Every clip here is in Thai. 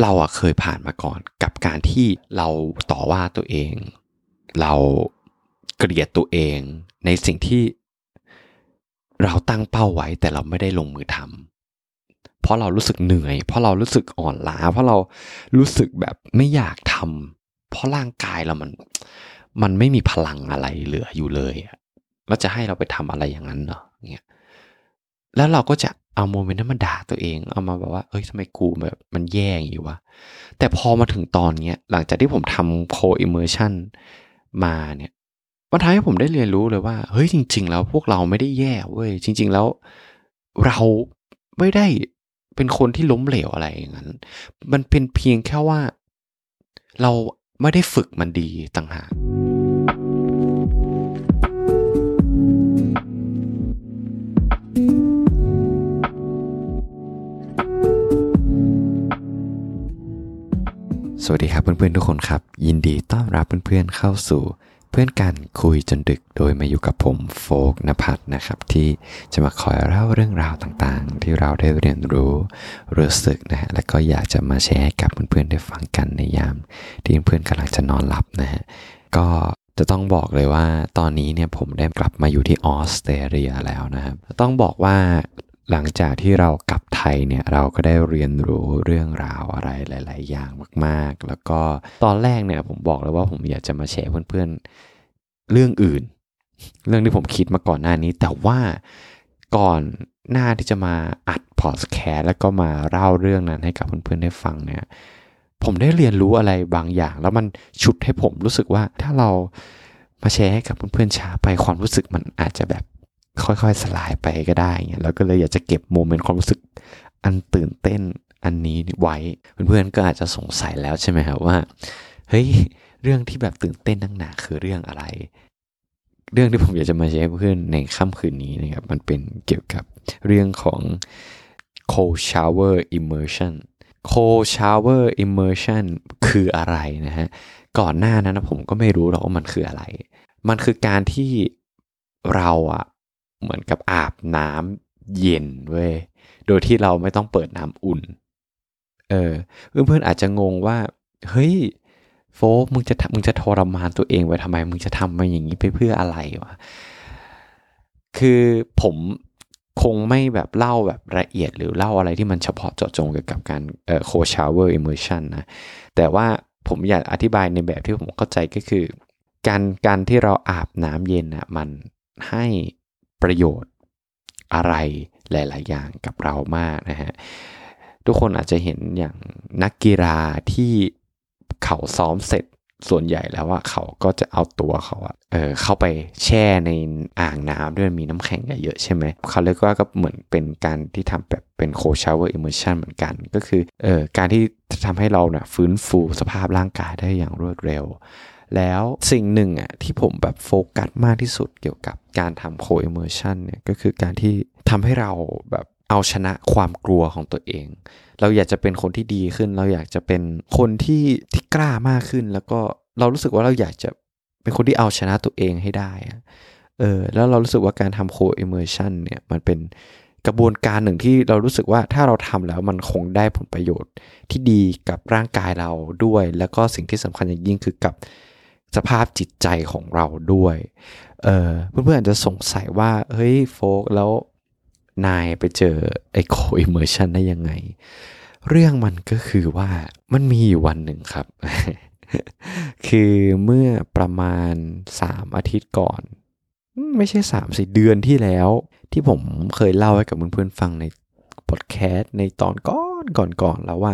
เราอะเคยผ่านมาก่อนกับการที่เราต่อว่าตัวเอง เราเกลียดตัวเองในสิ่งที่เราตั้งเป้าไว้แต่เราไม่ได้ลงมือทำเพราะเรารู้สึกเหนื่อย เพราะเรารู้สึกอ่อนล้า เพราะเรารู้สึกแบบไม่อยากทำเพราะร่างกายเรามัน มันไม่มีพลังอะไรเหลืออยู่เลยแล้วจะให้เราไปทำอะไรอย่างนั้นเหรอเนี่ย แล้วเราก็จะเอา moment นั้นมาด่าตัวเอง เอามาแบบว่าเอ้ยทำไมกูแบบมันแย่อย่างนี้วะ แต่พอมาถึงตอนเนี้ยหลังจากที่ผมทำ cold immersion มาเนี่ยมันทำให้ผมได้เรียนรู้เลยว่า เฮ้ยจริง ๆ แล้วพวกเราไม่ได้แย่เว้ยจริง ๆ แล้วเราไม่ได้เป็นคนที่ล้มเหลวอะไรอย่างนั้น มันเป็นเพียงแค่ว่า เราไม่ได้ฝึกมันดีต่างหาก วัสดีครับเพื่อนๆทุกคนครับ ยินดีต้อนรับเพื่อนๆเข้าสู่เพื่อนกันคุยจนดึกโดยมาอยู่กับผมโฟกนภัทรนะครับ ที่จะมาคอยเล่าเรื่องราวต่างๆ ที่เราได้เรียนรู้รู้สึกนะฮะและก็อยากจะมาแชร์กับเพื่อนๆได้ฟังกันในยาม ที่เพื่อนๆกำลังจะนอนหลับนะฮะก็จะต้องบอกเลยว่าตอนนี้เนี่ยผมได้กลับมาอยู่ที่ออสเตรเลียแล้วนะครับต้องบอกว่า หลังจากที่เรากลับไทยเนี่ยเราก็ได้เรียนรู้เรื่องราวอะไรหลาย ๆ อย่างมากๆ แล้วก็ตอนแรกเนี่ยผมบอกเลยว่าผมอยากจะมาแชร์เพื่อน ๆ เรื่องอื่น เรื่องที่ผมคิดมาก่อนหน้านี้ แต่ว่าก่อนหน้าที่จะมาอัดพอดแคสต์แล้วก็มาเล่าเรื่องนั้นให้กับเพื่อน ๆ ได้ฟังเนี่ยผมได้เรียนรู้อะไรบางอย่าง แล้วมันชุดให้ผมรู้สึกว่าถ้าเรามาแชร์ให้กับเพื่อนๆช้าไปความรู้สึกมันอาจจะแบบ ค่อยๆ สลายไปก็ได้เงี้ยแล้วก็เลยอยากจะเก็บโมเมนต์ความรู้สึกอันตื่นเต้นอันนี้ไว้ เพื่อนๆก็อาจจะสงสัยแล้วใช่ไหมครับว่า เฮ้ย เรื่องที่แบบตื่นเต้นนักหนาคือเรื่องอะไร เรื่องที่ผมอยากจะมาแชร์เพื่อนในค่ำคืนนี้นะครับ มันเป็นเกี่ยวกับเรื่องของ cold shower immersion cold shower immersion คืออะไรนะฮะ ก่อนหน้านั้นผมก็ไม่รู้หรอกว่ามันคืออะไร มันคือการที่เราอะ เหมือนกับอาบน้ำเย็นเว้ย โดยที่เราไม่ต้องเปิดน้ำอุ่น เออ เพื่อนๆอาจจะงงว่า เฮ้ย โฟกมึงจะมึงจะทรมานตัวเองไว้ทำไม มึงจะทำมาอย่างนี้ไปเพื่ออะไรวะ คือผมคงไม่แบบเล่าแบบละเอียดหรือเล่าอะไรที่มันเฉพาะเจาะจงเกี่ยวกับการเอ่อ cold shower immersion นะ แต่ว่าผมอยากอธิบายในแบบที่ผมเข้าใจก็คือ การการที่เราอาบน้ำเย็นอะมันให้ ประโยชน์อะไรหลาย ๆ อย่างกับเรามากนะฮะ ทุกคนอาจจะเห็นอย่างนักกีฬาที่เขาซ้อมเสร็จส่วนใหญ่แล้วว่าเขาก็จะเอาตัวเขาอะเออเข้าไปแช่ในอ่างน้ำด้วยมีน้ำแข็งเยอะใช่ไหมเขาเรียกว่าก็เหมือนเป็นการที่ทำแบบเป็น cold shower immersion เหมือนกัน ก็คือเออการที่ทำให้เราเนี่ยฟื้นฟูสภาพร่างกายได้อย่างรวดเร็ว แล้วสิ่งหนึ่งอะที่ผมแบบโฟกัสมากที่สุดเกี่ยวกับการทำ cold immersion เนี่ยก็คือการที่ทำให้เราแบบเอาชนะความกลัวของตัวเอง เราอยากจะเป็นคนที่ดีขึ้น เราอยากจะเป็นคนที่ที่กล้ามากขึ้น แล้วก็เรารู้สึกว่าเราอยากจะเป็นคนที่เอาชนะตัวเองให้ได้เออแล้วเรารู้สึกว่าการทำ cold immersion เนี่ยมันเป็นกระบวนการหนึ่งที่เรารู้สึกว่าถ้าเราทำแล้วมันคงได้ผลประโยชน์ที่ดีกับร่างกายเราด้วย แล้วก็สิ่งที่สำคัญอย่างยิ่งคือกับ สภาพจิตใจของเราด้วยเเพื่อนๆอาจจะสงสัยว่าเฮ้ยโฟกแล้วนายไปเจอไอ cold immersion ได้ยังไง เรื่องมันก็คือว่ามันมีอยู่วันหนึ่งครับ คือเมื่อประมาณ 3 อาทิตย์ก่อน ไม่ใช่3สิเดือนที่แล้ว ที่ผมเคยเล่าให้กับเพื่อนๆฟังใน พอดแคสต์ในตอนก่อนก่อนๆแล้วว่า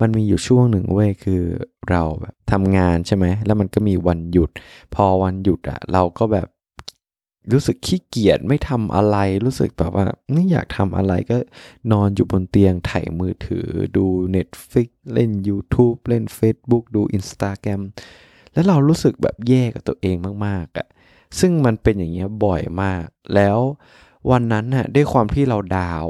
มันมีอยู่ช่วงหนึ่งเว้ยคือเราแบบทำงานใช่ไหมแล้วมันก็มีวันหยุด พอวันหยุดอะเราก็แบบรู้สึกขี้เกียจไม่ทำอะไรรู้สึกแบบว่าไม่อยากทำอะไรก็นอนอยู่บนเตียงถ่ายมือถือดู Netflix เล่น YouTube เล่น Facebook ดู Instagram แล้วเรารู้สึกแบบแย่กับตัวเองมากๆอะซึ่งมันเป็นอย่างเงี้ยบ่อยมาก แล้ววันนั้นน่ะด้วยความที่เราดาว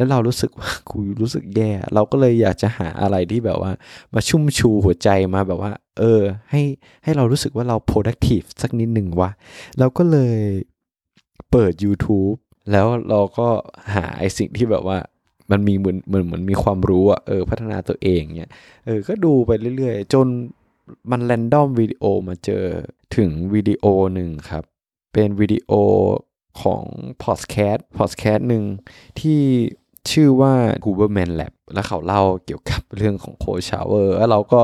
แล้วเรารู้สึกว่ากูรู้สึกแย่ เราก็เลยอยากจะหาอะไรที่แบบว่า มาชุ่มชูหัวใจมาแบบว่า เออ ให้ให้เรารู้สึกว่าเรา productive สักนิดหนึ่งวะเราก็เลยเปิด YouTube แล้วเราก็หาไอสิ่งที่แบบว่ามันมีเหมือนเหมือนเหมือนมีความรู้อะเออพัฒนาตัวเองเนี่ยเออก็ดูไปเรื่อยๆ จนมัน random วิดีโอมาเจอถึงวิดีโอหนึ่งครับ เป็นวิดีโอของพอดแคสต์พอดแคสต์หนึ่งที่ ชื่อว่า Huberman Lab แล้วเขาเล่าเกี่ยวกับเรื่องของ cold shower แล้วเราก็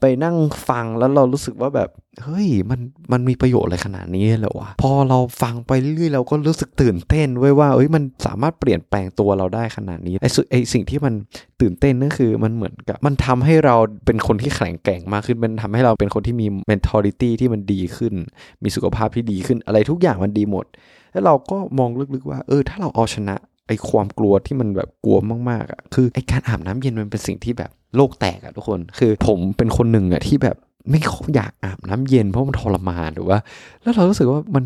ไปนั่งฟังแล้วเรารู้สึกว่าแบบ เฮ้ยมันมันมีประโยชน์อะไรขนาดนี้เลยวะพอเราฟังไปเรื่อยเราก็รู้สึกตื่นเต้นเว้ยว่าเอ้ยมันสามารถเปลี่ยนแปลงตัวเราได้ขนาดนี้ไอ้ไอ้สิ่งที่มันตื่นเต้นนั่นคือมันเหมือนกับ มันทำให้เราเป็นคนที่แข็งแกร่งมากขึ้นมันทำให้เราเป็นคนที่มี mentality ที่มันดีขึ้น มีสุขภาพที่ดีขึ้นอะไรทุกอย่างมันดีหมดแล้วเราก็มองลึกๆว่า เออ ถ้าเราเอาชนะ ไอ้ความกลัวที่มันแบบกลัวมากๆอะคือไอ้การอาบน้ำเย็นมันเป็นสิ่งที่แบบโลกแตกอะทุกคน คือผมเป็นคนหนึ่งอะที่แบบไม่อยากอาบน้ำเย็นเพราะมันทรมานหรือว่า แล้วเรารู้สึกว่ามัน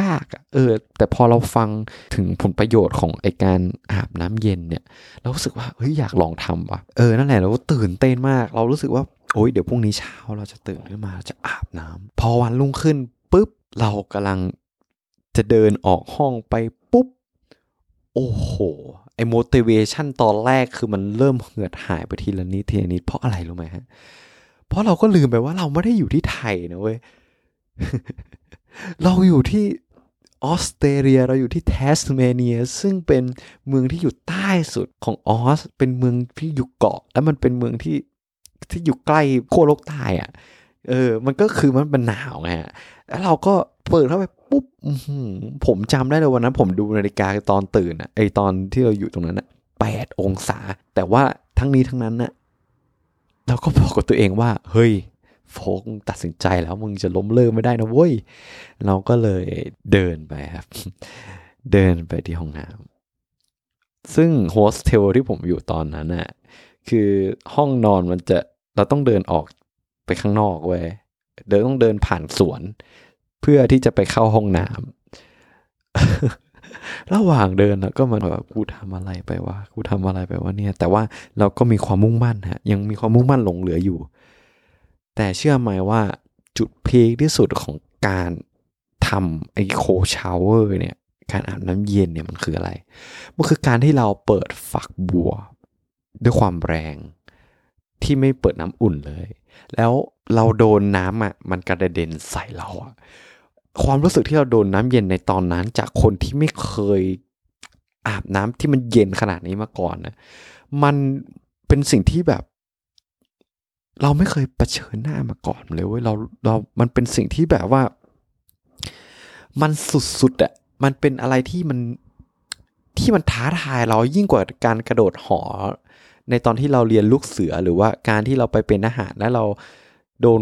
ยากอะเออ แต่พอเราฟังถึงผลประโยชน์ของไอ้การอาบน้ำเย็นเนี่ย เรารู้สึกว่าเฮ้ยอยากลองทำว่ะเออนั่นแหละเราก็ตื่นเต้นมาก เรารู้สึกว่าโอ้ยเดี๋ยวพรุ่งนี้เช้าเราจะตื่นขึ้นมาจะอาบน้ำพอวันรุ่งขึ้นปุ๊บเรากำลังจะเดินออกห้องไปปุ๊บ โอ้โห ไอ้ motivation ตอนแรกคือมันเริ่มเหือดหายไปทีละนิดทีละนิด เพราะอะไรรู้ไหมฮะ เพราะเราก็ลืมไปว่าเราไม่ได้อยู่ที่ไทยนะเว้ย เราอยู่ที่ออสเตรเลียเราอยู่ที่เทสเมเนีย ซึ่งเป็นเมืองที่อยู่ใต้สุดของออส เป็นเมืองที่อยู่เกาะ แล้วมันเป็นเมืองที่ที่อยู่ใกล้ขั้วโลกใต้อะเออ มันก็คือมันเป็นหนาวไง แล้วเราก็เปิดเข้าไปปุ๊บผมจำได้เลยวันนั้น ผมดูนาฬิกาตอนตื่นอะไอตอนที่เราอยู่ตรงนั้นอะแปดองศา แต่ว่าทั้งนี้ทั้งนั้นน่ะเราก็บอกกับตัวเองว่า เฮ้ยโฟกตัดสินใจแล้วมึงจะล้มเลิกไม่ได้นะเว้ย เราก็เลยเดินไปครับ เดินไปที่ห้องน้ำซึ่งโฮสเทลที่ผมอยู่ตอนนั้นน่ะคือห้องนอนมันจะเราต้องเดินออกไปข้างนอกเว้ย เดินต้องเดินผ่านสวน เพื่อที่จะไปเข้าห้องน้ำระหว่างเดินแล้วก็มันแบบกูทำอะไรไปวะกูทำอะไรไปวะเนี่ย แต่ว่าเราก็มีความมุ่งมั่นฮะ ยังมีความมุ่งมั่นหลงเหลืออยู่ แต่เชื่อไหมว่าจุดพีคที่สุดของการทำไอโคชาวเวอร์เนี่ย การอาบน้ำเย็นเนี่ยมันคืออะไร มันคือการที่เราเปิดฝักบัว ด้วยความแรงที่ไม่เปิดน้ำอุ่นเลย แล้วเราโดนน้ำอะมันกระเด็นใส่เราอะความรู้สึกที่เราโดนน้ำเย็นในตอนนั้น จากคนที่ไม่เคยอาบน้ำที่มันเย็นขนาดนี้มาก่อนนะมันเป็นสิ่งที่แบบ เราไม่เคยเผชิญหน้ามาก่อนเลยเว้ยเราเรามันเป็นสิ่งที่แบบว่า มันสุดๆอะ่ะมันเป็นอะไรที่มันที่มันท้าทายเรายิ่งกว่าการกระโดดหอ ในตอนที่เราเรียนลูกเสือหรือว่าการที่เราไปเป็นอาหารแล้วเราโดน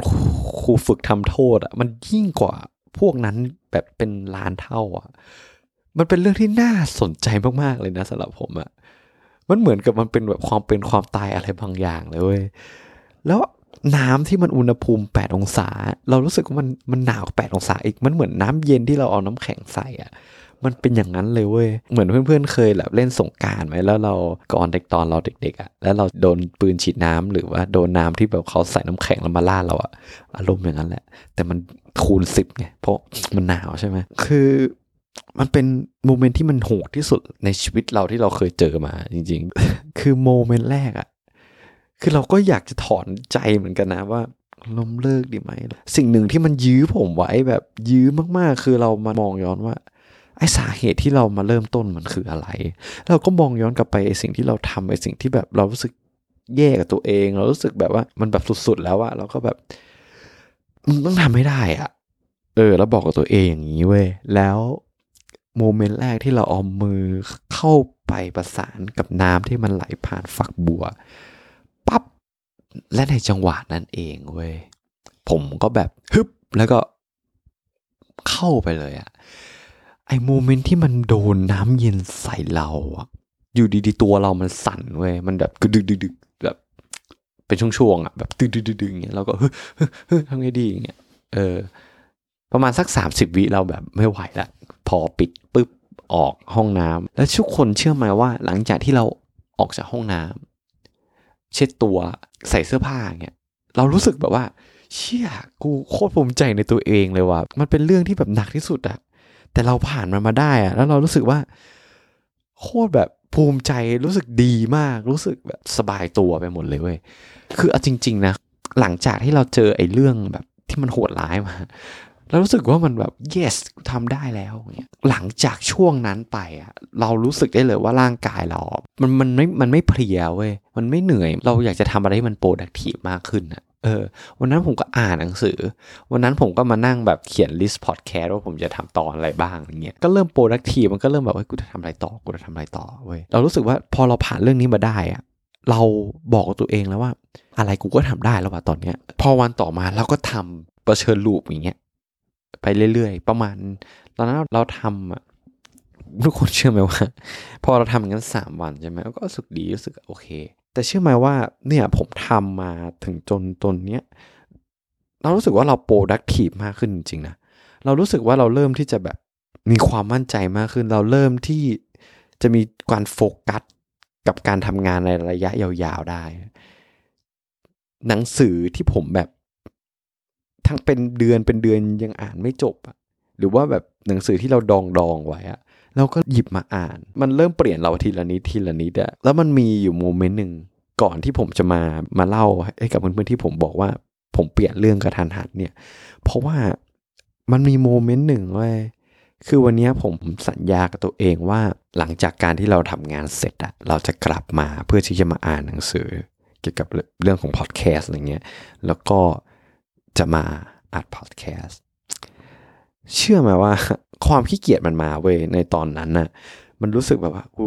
ครูฝึกทำโทษอะมันยิ่งกว่าพวกนั้นแบบเป็นล้านเท่าอะ มันเป็นเรื่องที่น่าสนใจมากๆเลยนะสำหรับผมอะมันเหมือนกับมันเป็นแบบความเป็นความตายอะไรบางอย่างเลยเว้ยแล้วน้ำที่มันอุณหภูมิ 8 องศา เรารู้สึกว่ามันมันหนาว 8 องศาอีก มันเหมือนน้ำเย็นที่เราเอาน้ำแข็งใส่อะ มันเป็นอย่างนั้นเลยเว้ย เหมือนเพื่อนๆ เคยแบบเล่นสงการไหมแล้วเราก่อนเด็กตอนเราเด็กๆอะ่ะ แล้วเราโดนปืนฉีดน้ำหรือว่าโดนน้าที่แบบเขาใส่น้ำแข็งแล้วมาล่าเราอะอารมณ์อย่างนั้นแหละ แต่มันคูณสิบไง เพราะมันหนาวใช่ไหม คือมันเป็นโมเมนต์ที่มันโหดที่สุดในชีวิตเราที่เราเคยเจอมาจริง ๆ คือโมเมนต์แรกอะ คือเราก็อยากจะถอนใจเหมือนกันนะว่าล้มเลิกดีไหม สิ่งหนึ่งที่มันยื้อผมไว้แบบยื้อมากๆ คือเรามามองย้อนว่า ไอสาเหตุที่เรามาเริ่มต้นมันคืออะไร เราก็มองย้อนกลับไปไอสิ่งที่เราทำไอสิ่งที่แบบเรารู้สึกแย่กับตัวเอง เรารู้สึกแบบว่ามันแบบสุดๆแล้วอะเราก็แบบมึงต้องทำให้ได้อะเออ แล้วบอกกับตัวเองอย่างนี้เว้ยแล้วโมเมนต์แรกที่เราเอามือเข้าไปประสานกับน้ำที่มันไหลผ่านฝักบัวปั๊บและในจังหวะนั้นเองเว้ยผมก็แบบฮึบแล้วก็เข้าไปเลยอะ ไอ้โมเมนต์ที่มันโดนน้ำเย็นใส่เราอะอยู่ดีๆตัวเรามันสั่นเว้ยมันแบบกึดึกดึกแบบเป็นช่วงๆอะแบบตึดึกดึกอย่างเงี้ยเราก็เฮ้ยเฮ้ยทำไงดีอย่างเงี้ยเออ ประมาณสักสามสิบวิเราแบบไม่ไหวละพอปิดปุ๊บออกห้องน้ำแล้วทุกคนเชื่อไหมว่า หลังจากที่เราออกจากห้องน้ำเช็ดตัวใส่เสื้อผ้าเงี้ยเรารู้สึกแบบว่า เชี่ยกูโคตรภูมิใจในตัวเองเลยว่ะมันเป็นเรื่องที่แบบหนักที่สุดอะ แต่เราผ่านมันมาได้อะแล้วเรารู้สึกว่า โคตรแบบภูมิใจรู้สึกดีมากรู้สึกแบบสบายตัวไปหมดเลยเว้ยคือเอาจริง ๆ นะ หลังจากที่เราเจอไอ้เรื่องแบบที่มันโหดร้ายมาเรารู้สึกว่ามันแบบ yes ทำได้แล้วเนี่ยหลังจากช่วงนั้นไปอะเรารู้สึกได้เลยว่าร่างกายเรา มันมันไม่มันไม่เพลียเว้ยมันไม่เหนื่อย เราอยากจะทำอะไรที่มันโปรดักทีฟมากขึ้นอะ เออวันนั้นผมก็อ่านหนังสือ วันนั้นผมก็มานั่งแบบเขียน list พอดแคสต์ว่าผมจะทำตอนอะไรบ้างอย่างเงี้ยก็เริ่ม productive มันก็เริ่มแบบว่ากูจะทำอะไรต่อกูจะทำอะไรต่อเว้ยเรารู้สึกว่าพอเราผ่านเรื่องนี้มาได้อะเราบอกตัวเองแล้วว่า อะไรกูก็ทำได้แล้วว่ะตอนเนี้ย พอวันต่อมาเราก็ทำประเชิญ loop อย่างเงี้ยไปเรื่อยๆ ประมาณ ตอนนั้นเราทำอะทุกคนเชื่อไหมว่า พอเราทำอย่างนั้นสามวันใช่ไหมก็รู้สึกดีรู้สึกโอเค แต่เชื่อไหมว่าเนี่ยผมทำมาถึงจนตอนเนี้ยเรารู้สึกว่าเรา productive มากขึ้นจริงๆนะเรารู้สึกว่าเราเริ่มที่จะแบบมีความมั่นใจมากขึ้น เราเริ่มที่จะมีการโฟกัสกับการทำงานในระยะยาวๆได้ หนังสือที่ผมแบบ ทั้งเป็นเดือนเป็นเดือนยังอ่านไม่จบอะหรือว่าแบบหนังสือที่เราดองดองไว้อะ เราก็หยิบมาอ่าน มันเริ่มเปลี่ยนเราทีละนิดทีละนิดอะแล้วมันมีอยู่ moment หนึ่งก่อนที่ผมจะมามาเล่าให้กับเพื่อนๆที่ผมบอกว่าผมเปลี่ยนเรื่องกระทันหันเนี่ย เพราะว่ามันมีโมเมนต์หนึ่งเว้ยคือวันนี้ผมสัญญากับตัวเองว่าหลังจากการที่เราทำงานเสร็จอะเราจะกลับมาเพื่อที่จะมาอ่านหนังสือ เกี่ยวกับเรื่องของพอดแคสต์อะไรเงี้ยแล้วก็จะมาอัดพอดแคสต์เชื่อไหมว่า ความขี้เกียจมันมาเว้ยในตอนนั้นน่ะ มันรู้สึกแบบว่ากู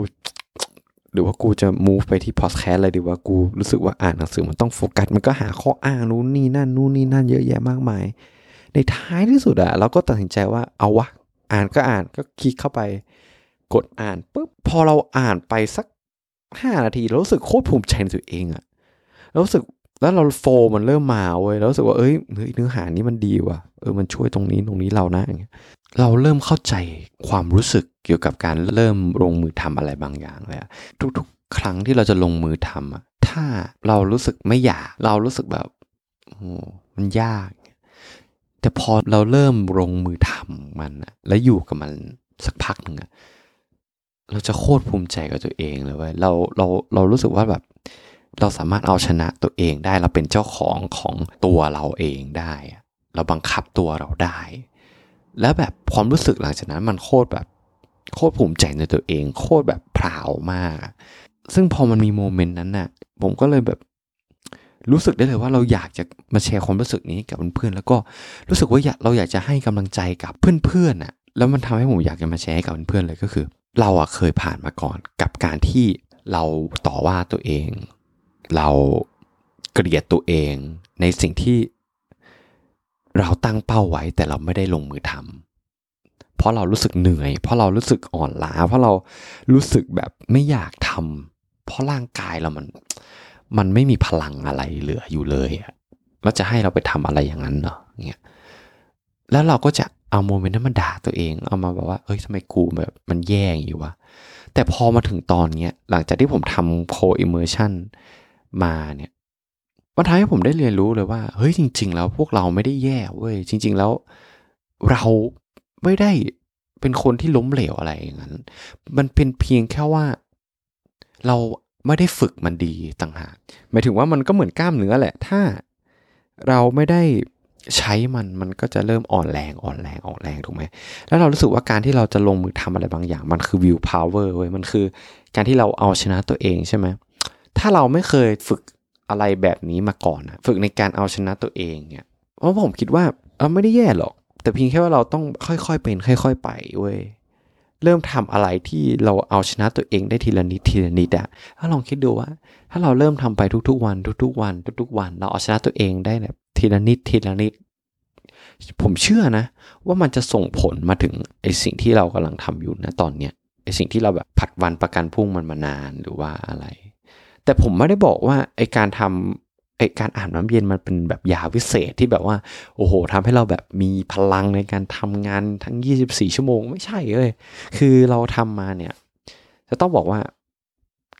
หรือว่ากูจะ move ไปที่พอดแคสต์เลยดีว่ากูรู้สึกว่าอ่านหนังสือมันต้องโฟกัส มันก็หาข้ออ้างนู้นนี่นั่นนู่นนี่นั่นเยอะแยะมากมาย ในท้ายที่สุดอะเราก็ตัดสินใจว่าเอาวะ อ่านก็อ่านก็คลิกเข้าไป กดอ่านปุ๊บพอเราอ่านไปสักห้านาทีเรารู้สึกโคตรภูมิใจในตัวเองอะเรารู้สึก แล้วเราโฟมันเริ่มมาเว้ยเรารู้สึกว่าเอ้ยเนื้อหานี้มันดีว่ะเออมันช่วยตรงนี้ตรงนี้เรานะอย่างเงี้ยเราเริ่มเข้าใจความรู้สึกเกี่ยวกับการเริ่มลงมือทำอะไรบางอย่างเลยอะทุกๆ ครั้งที่เราจะลงมือทำอะถ้าเรารู้สึกไม่อยากเรารู้สึกแบบโอ้มันยาก แต่พอเราเริ่มลงมือทำมันอะแล้วอยู่กับมันสักพักหนึ่งอะเราจะโคตรภูมิใจกับตัวเองเลยเว้ยเราเราเรารู้สึกว่าแบบ เราสามารถเอาชนะตัวเองได้เราเป็นเจ้าของของตัวเราเองได้ เราบังคับตัวเราได้ แล้วแบบความรู้สึกหลังจากนั้นมันโคตรแบบโคตรภูมิใจในตัวเอง โคตรแบบพราวมาก ซึ่งพอมันมีโมเมนต์นั้นน่ะ ผมก็เลยแบบรู้สึกได้เลยว่าเราอยากจะมาแชร์ความรู้สึกนี้กับเพื่อนๆแล้วก็รู้สึกว่าเราอยากจะให้กำลังใจกับเพื่อนๆน่ะ แล้วมันทำให้ผมอยากจะมาแชร์ให้กับเพื่อนๆเลยก็คือ เราอะเคยผ่านมาก่อนกับการที่เราต่อว่าตัวเอง เราเกลียดตัวเองในสิ่งที่เราตั้งเป้าไว้แต่เราไม่ได้ลงมือทำเพราะเรารู้สึกเหนื่อย เพราะเรารู้สึกอ่อนล้า เพราะเรารู้สึกแบบไม่อยากทำเพราะร่างกายเรามัน มันไม่มีพลังอะไรเหลืออยู่เลยอะแล้วจะให้เราไปทำอะไรอย่างนั้นเนาะเงี้ยแล้วเราก็จะเอาโมเมนต์นั้นมาด่าตัวเอง เอามาแบบว่า เอ้ยทำไมกูแบบมันแย่อย่างนี้วะ แต่พอมาถึงตอนเนี้ย หลังจากที่ผมทำ cold immersion มาเนี่ยมันทำให้ผมได้เรียนรู้เลยว่า เฮ้ยจริง ๆ แล้วพวกเราไม่ได้แย่เว้ยจริง ๆ แล้วเราไม่ได้เป็นคนที่ล้มเหลวอะไรอย่างนั้น มันเป็นเพียงแค่ว่า เราไม่ได้ฝึกมันดีต่างหากหมายถึงว่ามันก็เหมือนกล้ามเนื้อแหละ ถ้าเราไม่ได้ใช้มันมันก็จะเริ่มอ่อนแรงอ่อนแรงอ่อนแรงถูกไหมแล้วเรารู้สึกว่าการที่เราจะลงมือทำอะไรบางอย่าง มันคือวิวพาวเวอร์เว้ยมันคือ การที่เราเอาชนะตัวเองใช่ไหม ถ้าเราไม่เคยฝึกอะไรแบบนี้มาก่อนนะฝึกในการเอาชนะตัวเองเนี่ยเพราะผมคิดว่าเราไม่ได้แย่หรอก แต่เพียงแค่ว่าเราต้องค่อยๆเป็น ค่อย ๆ ไปเว้ยเริ่มทำอะไรที่เราเอาชนะตัวเองได้ทีละนิดทีละนิดอะถ้าลองคิดดูว่า ถ้าเราเริ่มทำไปทุกๆวัน ทุกๆวัน ทุกๆวัน เราเอาชนะตัวเองได้แบบทีละนิดทีละนิด ผมเชื่อนะ ว่ามันจะส่งผลมาถึงไอสิ่งที่เรากำลังทำอยู่นะตอนเนี้ยไอสิ่งที่เราแบบผัดวันประกันพรุ่งมันมานานหรือว่าอะไร แต่ผมไม่ได้บอกว่าไอการทำไอการอาบน้ำเย็นมันเป็นแบบยาวิเศษที่แบบว่า โอ้โหทำให้เราแบบมีพลังในการทำงานทั้ง 24 ชั่วโมงไม่ใช่เลย คือเราทำมาเนี่ย จะต้องบอกว่า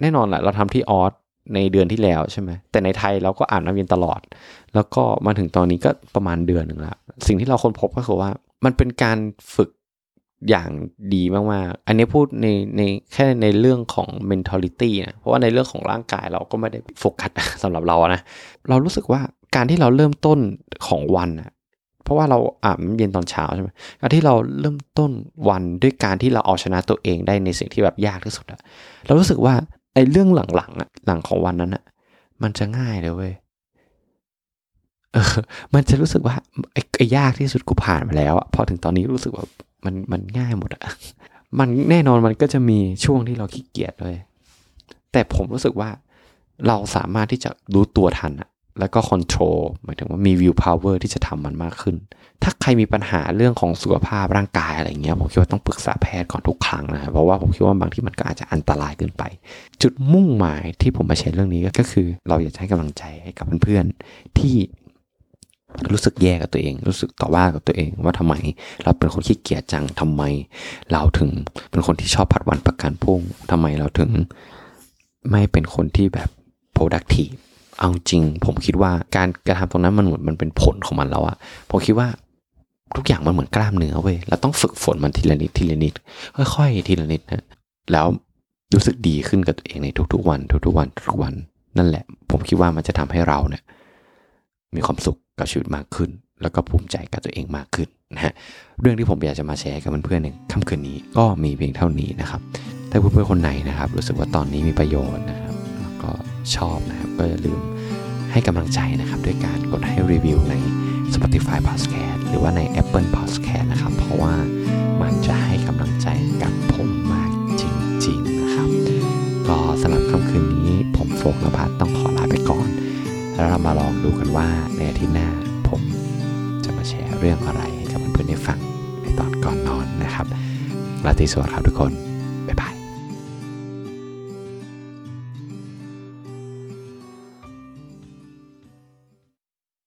แน่นอนแหละเราทำที่ออสในเดือนที่แล้วใช่ไหมแต่ในไทยเราก็อาบน้ำเย็นตลอด แล้วก็มาถึงตอนนี้ก็ประมาณเดือนหนึ่งแล้ว สิ่งที่เราค้นพบก็คือว่า มันเป็นการฝึก อย่างดีมากๆ อันนี้พูดในในแค่ในเรื่องของ mentality นะเพราะว่าในเรื่องของร่างกายเราก็ไม่ได้โฟกัสสำหรับเรานะ เรารู้สึกว่าการที่เราเริ่มต้นของวันอะเพราะว่าเราอาบน้ำเย็นตอนเช้าใช่ไหมการที่เราเริ่มต้นวันด้วยการที่เราเอาชนะตัวเองได้ในสิ่งที่แบบยากที่สุดอะเรารู้สึกว่าไอ้เรื่องหลังๆอะหลังของวันนั้นอะมันจะง่ายเลยเว้ยมันจะรู้สึกว่าไอ้ไอ้ยากที่สุดกูผ่านมาแล้วอะพอถึงตอนนี้รู้สึกว่า มันมันง่ายหมดอะมันแน่นอนมันก็จะมีช่วงที่เราขี้เกียจเลย แต่ผมรู้สึกว่าเราสามารถที่จะรู้ตัวทันอะแล้วก็ control หมายถึงว่ามี willpower ที่จะทำมันมากขึ้น ถ้าใครมีปัญหาเรื่องของสุขภาพร่างกายอะไรเงี้ยผมคิดว่าต้องปรึกษาแพทย์ก่อนทุกครั้งนะเพราะว่าผมคิดว่าบางทีมันก็อาจจะอันตรายเกินไป จุดมุ่งหมายที่ผมมาแชร์เรื่องนี้ก็คือ เราอยากให้กำลังใจให้กับเพื่อนๆที่ รู้สึกแย่กับตัวเอง รู้สึกต่อว่ากับตัวเอง ว่าทำไมเราเป็นคนขี้เกียจจังทำไม เราถึงเป็นคนที่ชอบผัดวันประกันพรุ่งทำไมเราถึงไม่เป็นคนที่แบบ productive เอาจริง ผมคิดว่าการกระทำตรงนั้นมันเหมือนมันเป็นผลของมันแล้วอะผมคิดว่าทุกอย่างมันเหมือนกล้ามเนื้อเว้ยเราต้องฝึกฝนมันทีละนิดทีละนิดค่อยๆทีละนิดนะแล้วรู้สึกดีขึ้นกับตัวเองในทุกๆวัน ทุกๆวันทุกๆวัน นั่นแหละ ผมคิดว่ามันจะทำให้เราเนี่ยมีความสุข กับชีวิตมากขึ้น แล้วก็ภูมิใจกับตัวเองมากขึ้นนะฮะเรื่องที่ผมอยากจะมาแชร์กับเพื่อนๆในค่ำคืนนี้ก็มีเพียงเท่านี้นะครับถ้าเพื่อนๆคนไหนนะครับ รู้สึกว่าตอนนี้มีประโยชน์นะครับแล้วก็ชอบนะครับก็อย่าลืมให้กำลังใจนะครับ ด้วยการกดให้รีวิวใน Spotify Podcast หรือว่าใน Apple Podcast นะครับ เพราะว่ามันจะให้กำลังใจกับผมมากจริง ๆ นะครับ ก็สำหรับค่ำคืนนี้ผมโฟกนภัทรต้องขอลาไปก่อ แล้วเรามาลองดูกันว่าในอาทิตย์หน้าผมจะมาแชร์เรื่องอะไรให้กับเพื่อนๆได้ฟังในตอนก่อนนอนนะครับราตรีสวัสดิ์ครับทุกคน